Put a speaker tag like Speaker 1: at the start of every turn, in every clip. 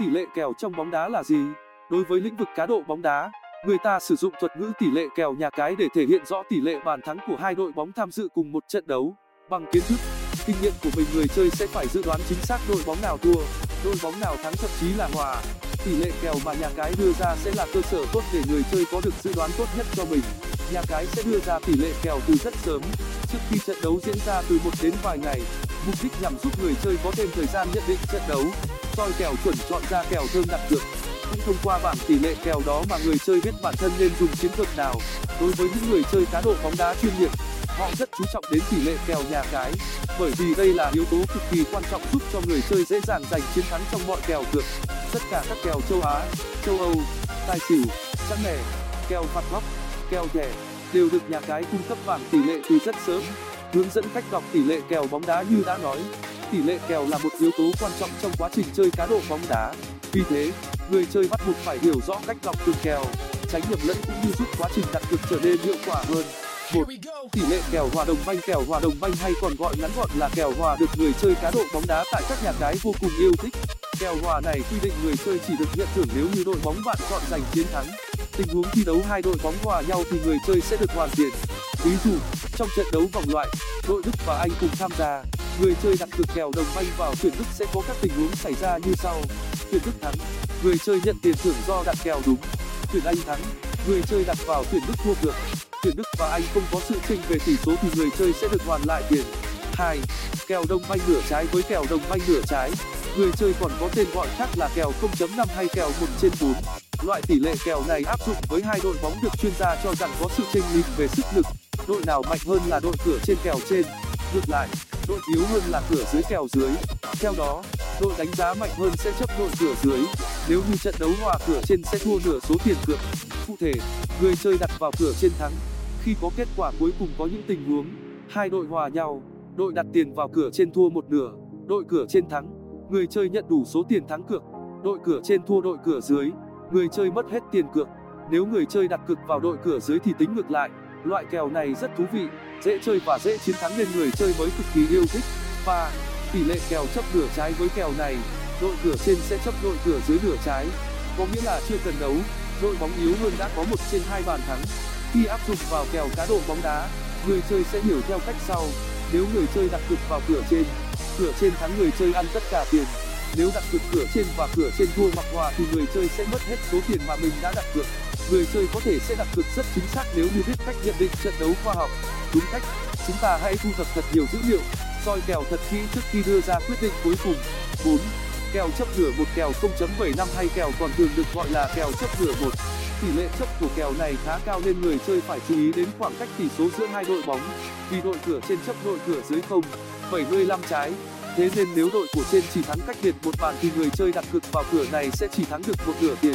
Speaker 1: tỷ lệ kèo trong bóng đá là gì? Đối với lĩnh vực cá độ bóng đá, người ta sử dụng thuật ngữ tỷ lệ kèo nhà cái để thể hiện rõ tỷ lệ bàn thắng của hai đội bóng tham dự cùng một trận đấu. Bằng kiến thức, kinh nghiệm của mình người chơi sẽ phải dự đoán chính xác đội bóng nào thua, đội bóng nào thắng thậm chí là hòa. Tỷ lệ kèo mà nhà cái đưa ra sẽ là cơ sở tốt để người chơi có được dự đoán tốt nhất cho mình. Nhà cái sẽ đưa ra tỷ lệ kèo từ rất sớm, trước khi trận đấu diễn ra từ một đến vài ngày. Mục đích nhằm giúp người chơi có thêm thời gian nhận định trận đấu, soi kèo chuẩn chọn ra kèo thơm đặt được. Cũng thông qua bảng tỷ lệ kèo đó mà người chơi biết bản thân nên dùng chiến thuật nào. Đối với những người chơi cá độ bóng đá chuyên nghiệp, họ rất chú trọng đến tỷ lệ kèo nhà cái, bởi vì đây là yếu tố cực kỳ quan trọng giúp cho người chơi dễ dàng giành chiến thắng trong mọi kèo cược. Tất cả các kèo châu Á, châu Âu, tài xỉu, chẵn lẻ, kèo phạt góc, kèo thẻ đều được nhà cái cung cấp bảng tỷ lệ từ rất sớm. Hướng dẫn cách đọc tỷ lệ kèo bóng đá như đã nói, tỷ lệ kèo là một yếu tố quan trọng trong quá trình chơi cá độ bóng đá. Vì thế, người chơi bắt buộc phải hiểu rõ cách lọc từng kèo, tránh nhầm lẫn cũng như giúp quá trình đặt cược trở nên hiệu quả hơn. 1. Tỷ lệ kèo hòa đồng banh Kèo hòa đồng banh hay còn gọi ngắn gọn là kèo hòa được người chơi cá độ bóng đá tại các nhà cái vô cùng yêu thích. Kèo hòa này quy định người chơi chỉ được nhận thưởng nếu như đội bóng bạn chọn giành chiến thắng. Tình huống thi đấu hai đội bóng hòa nhau thì người chơi sẽ được hoàn tiền. Ví dụ, trong trận đấu vòng loại, đội Đức và Anh cùng tham gia, người chơi đặt cược kèo đồng banh vào tuyển Đức sẽ có các tình huống xảy ra như sau. Tuyển Đức thắng, người chơi nhận tiền thưởng do đặt kèo đúng. Tuyển Anh thắng, người chơi đặt vào tuyển Đức thua cược tuyển Đức và Anh không có sự chênh về tỷ số thì người chơi sẽ được hoàn lại tiền. 2. Kèo đồng banh nửa trái với kèo đồng banh nửa trái. Người chơi còn có tên gọi khác là kèo 0.5 hay kèo 1 trên 4. Loại tỷ lệ kèo này áp dụng với hai đội bóng được chuyên gia cho rằng có sự chênh lệch về sức lực. Đội nào mạnh hơn là đội cửa trên kèo trên. Ngược lại, đội yếu hơn là cửa dưới kèo dưới. Theo đó, đội đánh giá mạnh hơn sẽ chấp đội cửa dưới. Nếu như trận đấu hòa cửa trên sẽ thua nửa số tiền cược. Cụ thể, người chơi đặt vào cửa trên thắng. Khi có kết quả cuối cùng có những tình huống hai đội hòa nhau, đội đặt tiền vào cửa trên thua một nửa, đội cửa trên thắng, người chơi nhận đủ số tiền thắng cược. Đội cửa trên thua đội cửa dưới, người chơi mất hết tiền cược. Nếu người chơi đặt cược vào đội cửa dưới thì tính ngược lại. Loại kèo này rất thú vị, dễ chơi và dễ chiến thắng nên người chơi mới cực kỳ yêu thích. Và tỷ lệ kèo chấp nửa trái với kèo này, đội cửa trên sẽ chấp đội cửa dưới nửa trái, có nghĩa là chưa cần đấu, đội bóng yếu hơn đã có một trên hai bàn thắng. Khi áp dụng vào kèo cá độ bóng đá, người chơi sẽ hiểu theo cách sau. Nếu người chơi đặt cược vào cửa trên, cửa trên thắng người chơi ăn tất cả tiền. Nếu đặt cược cửa trên và cửa trên thua hoặc hòa thì người chơi sẽ mất hết số tiền mà mình đã đặt cược. Người chơi có thể sẽ đặt cược rất chính xác nếu như biết cách nhận định trận đấu khoa học. Đúng cách, chúng ta hãy thu thập thật nhiều dữ liệu, soi kèo thật kỹ trước khi đưa ra quyết định cuối cùng. 4. Kèo chấp nửa một kèo 0.75 hay kèo còn thường được gọi là kèo chấp nửa một tỷ lệ chấp của kèo này khá cao nên người chơi phải chú ý đến khoảng cách tỷ số giữa hai đội bóng vì đội cửa trên chấp đội cửa dưới không 75 trái thế nên nếu đội của trên chỉ thắng cách biệt một bàn thì người chơi đặt cược vào cửa này sẽ chỉ thắng được một nửa tiền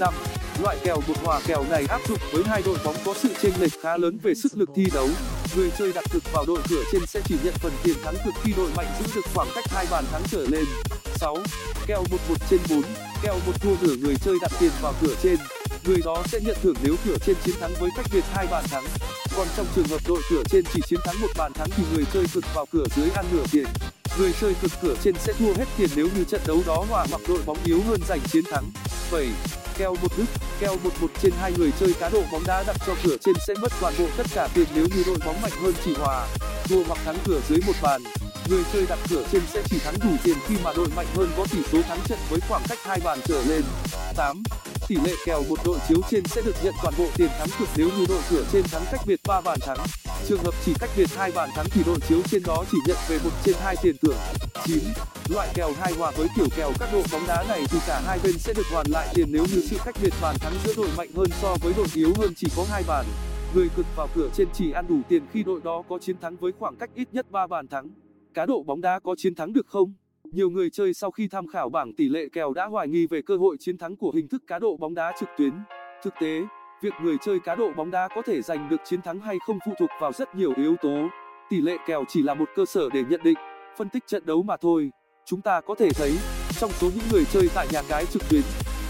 Speaker 1: 5. Loại kèo một hòa kèo này áp dụng với hai đội bóng có sự chênh lệch khá lớn về sức lực thi đấu. Người chơi đặt cược vào đội cửa trên sẽ chỉ nhận phần tiền thắng cực khi đội mạnh giữ được khoảng cách hai bàn thắng trở lên. 6. Kèo 1 1 trên 4, kèo một thua nửa người chơi đặt tiền vào cửa trên, người đó sẽ nhận thưởng nếu cửa trên chiến thắng với cách biệt hai bàn thắng. Còn trong trường hợp đội cửa trên chỉ chiến thắng một bàn thắng thì người chơi cực vào cửa dưới ăn nửa tiền. Người chơi cực cửa trên sẽ thua hết tiền nếu như trận đấu đó hòa hoặc đội bóng yếu hơn giành chiến thắng. 7 kèo một đức kèo một một trên hai người chơi cá độ bóng đá đặt cho cửa trên sẽ mất toàn bộ tất cả tiền nếu như đội bóng mạnh hơn chỉ hòa thua hoặc thắng cửa dưới một bàn người chơi đặt cửa trên sẽ chỉ thắng đủ tiền khi mà đội mạnh hơn có tỷ số thắng trận với khoảng cách hai bàn trở lên 8. tỷ lệ kèo một đội chiếu trên sẽ được nhận toàn bộ tiền thắng cược nếu như đội cửa trên thắng cách biệt 3 bàn thắng trường hợp chỉ cách biệt hai bàn thắng thì đội chiếu trên đó chỉ nhận về một trên hai tiền thưởng. 9. loại kèo hai hòa với kiểu kèo các đội bóng đá này thì cả hai bên sẽ được hoàn lại tiền nếu như sự cách biệt bàn thắng giữa đội mạnh hơn so với đội yếu hơn chỉ có hai bàn. Người cực vào cửa trên chỉ ăn đủ tiền khi đội đó có chiến thắng với khoảng cách ít nhất 3 bàn thắng. Cá độ bóng đá có chiến thắng được không? Nhiều người chơi sau khi tham khảo bảng tỷ lệ kèo đã hoài nghi về cơ hội chiến thắng của hình thức cá độ bóng đá trực tuyến. Thực tế việc người chơi cá độ bóng đá có thể giành được chiến thắng hay không phụ thuộc vào rất nhiều yếu tố. Tỷ lệ kèo chỉ là một cơ sở để nhận định, phân tích trận đấu mà thôi. Chúng ta có thể thấy, trong số những người chơi tại nhà cái trực tuyến,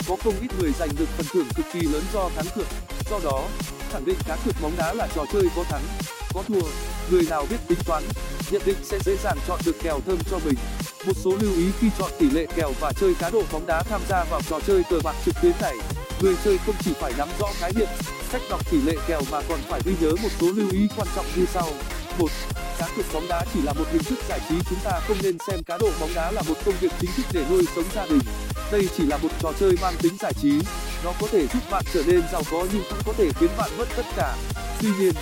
Speaker 1: có không ít người giành được phần thưởng cực kỳ lớn do thắng cược. Do đó, khẳng định cá cược bóng đá là trò chơi có thắng, có thua. Người nào biết tính toán nhận định sẽ dễ dàng chọn được kèo thơm cho mình. Một số lưu ý khi chọn tỷ lệ kèo và chơi cá độ bóng đá tham gia vào trò chơi cờ bạc trực tuyến này người chơi không chỉ phải nắm rõ khái niệm, cách đọc tỷ lệ kèo mà còn phải ghi nhớ một số lưu ý quan trọng như sau. Một, cá cược bóng đá chỉ là một hình thức giải trí, chúng ta không nên xem cá độ bóng đá là một công việc chính thức để nuôi sống gia đình. Đây chỉ là một trò chơi mang tính giải trí, nó có thể giúp bạn trở nên giàu có nhưng cũng có thể khiến bạn mất tất cả. Tuy nhiên,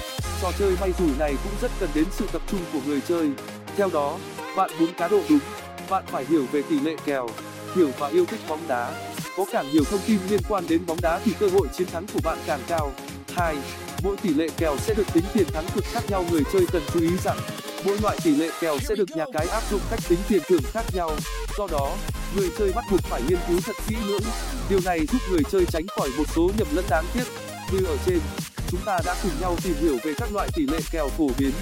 Speaker 1: trò chơi may rủi này cũng rất cần đến sự tập trung của người chơi. Theo đó, bạn muốn cá độ đúng, bạn phải hiểu về tỷ lệ kèo, hiểu và yêu thích bóng đá có càng nhiều thông tin liên quan đến bóng đá thì cơ hội chiến thắng của bạn càng cao. Mỗi tỷ lệ kèo sẽ được tính tiền thắng cực khác nhau, người chơi cần chú ý rằng mỗi loại tỷ lệ kèo sẽ được nhà cái áp dụng cách tính tiền thưởng khác nhau. Do đó, người chơi bắt buộc phải nghiên cứu thật kỹ lưỡng. Điều này giúp người chơi tránh khỏi một số nhầm lẫn đáng tiếc. Như ở trên, chúng ta đã cùng nhau tìm hiểu về các loại tỷ lệ kèo phổ biến.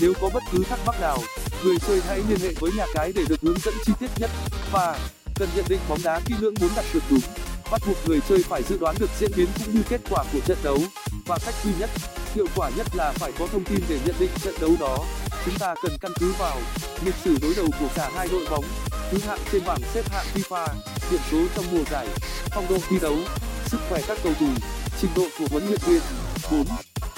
Speaker 1: Nếu có bất cứ thắc mắc nào, người chơi hãy liên hệ với nhà cái để được hướng dẫn chi tiết nhất. Và cần nhận định bóng đá kỹ lưỡng muốn đặt cược đúng, bắt buộc người chơi phải dự đoán được diễn biến cũng như kết quả của trận đấu. Và cách duy nhất, hiệu quả nhất là phải có thông tin để nhận định trận đấu đó. Chúng ta cần căn cứ vào lịch sử đối đầu của cả hai đội bóng. Thứ hạng trên bảng xếp hạng fifa, điểm số trong mùa giải, phong độ thi đấu, sức khỏe các cầu thủ, trình độ của huấn luyện viên.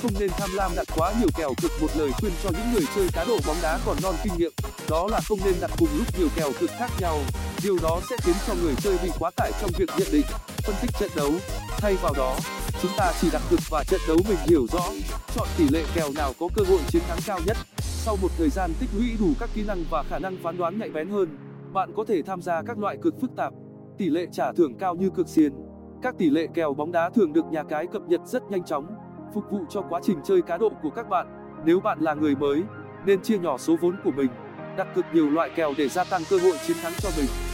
Speaker 1: Không nên tham lam đặt quá nhiều kèo cực một lời khuyên cho những người chơi cá độ bóng đá còn non kinh nghiệm đó là không nên đặt cùng lúc nhiều kèo cực khác nhau. Điều đó sẽ khiến cho người chơi bị quá tải trong việc nhận định, phân tích trận đấu. Thay vào đó, chúng ta chỉ đặt cược và trận đấu mình hiểu rõ, chọn tỷ lệ kèo nào có cơ hội chiến thắng cao nhất. Sau một thời gian tích lũy đủ các kỹ năng và khả năng phán đoán nhạy bén hơn, bạn có thể tham gia các loại cược phức tạp, tỷ lệ trả thưởng cao như cược xiên. Các tỷ lệ kèo bóng đá thường được nhà cái cập nhật rất nhanh chóng, phục vụ cho quá trình chơi cá độ của các bạn. Nếu bạn là người mới, nên chia nhỏ số vốn của mình đặt cược nhiều loại kèo để gia tăng cơ hội chiến thắng cho mình.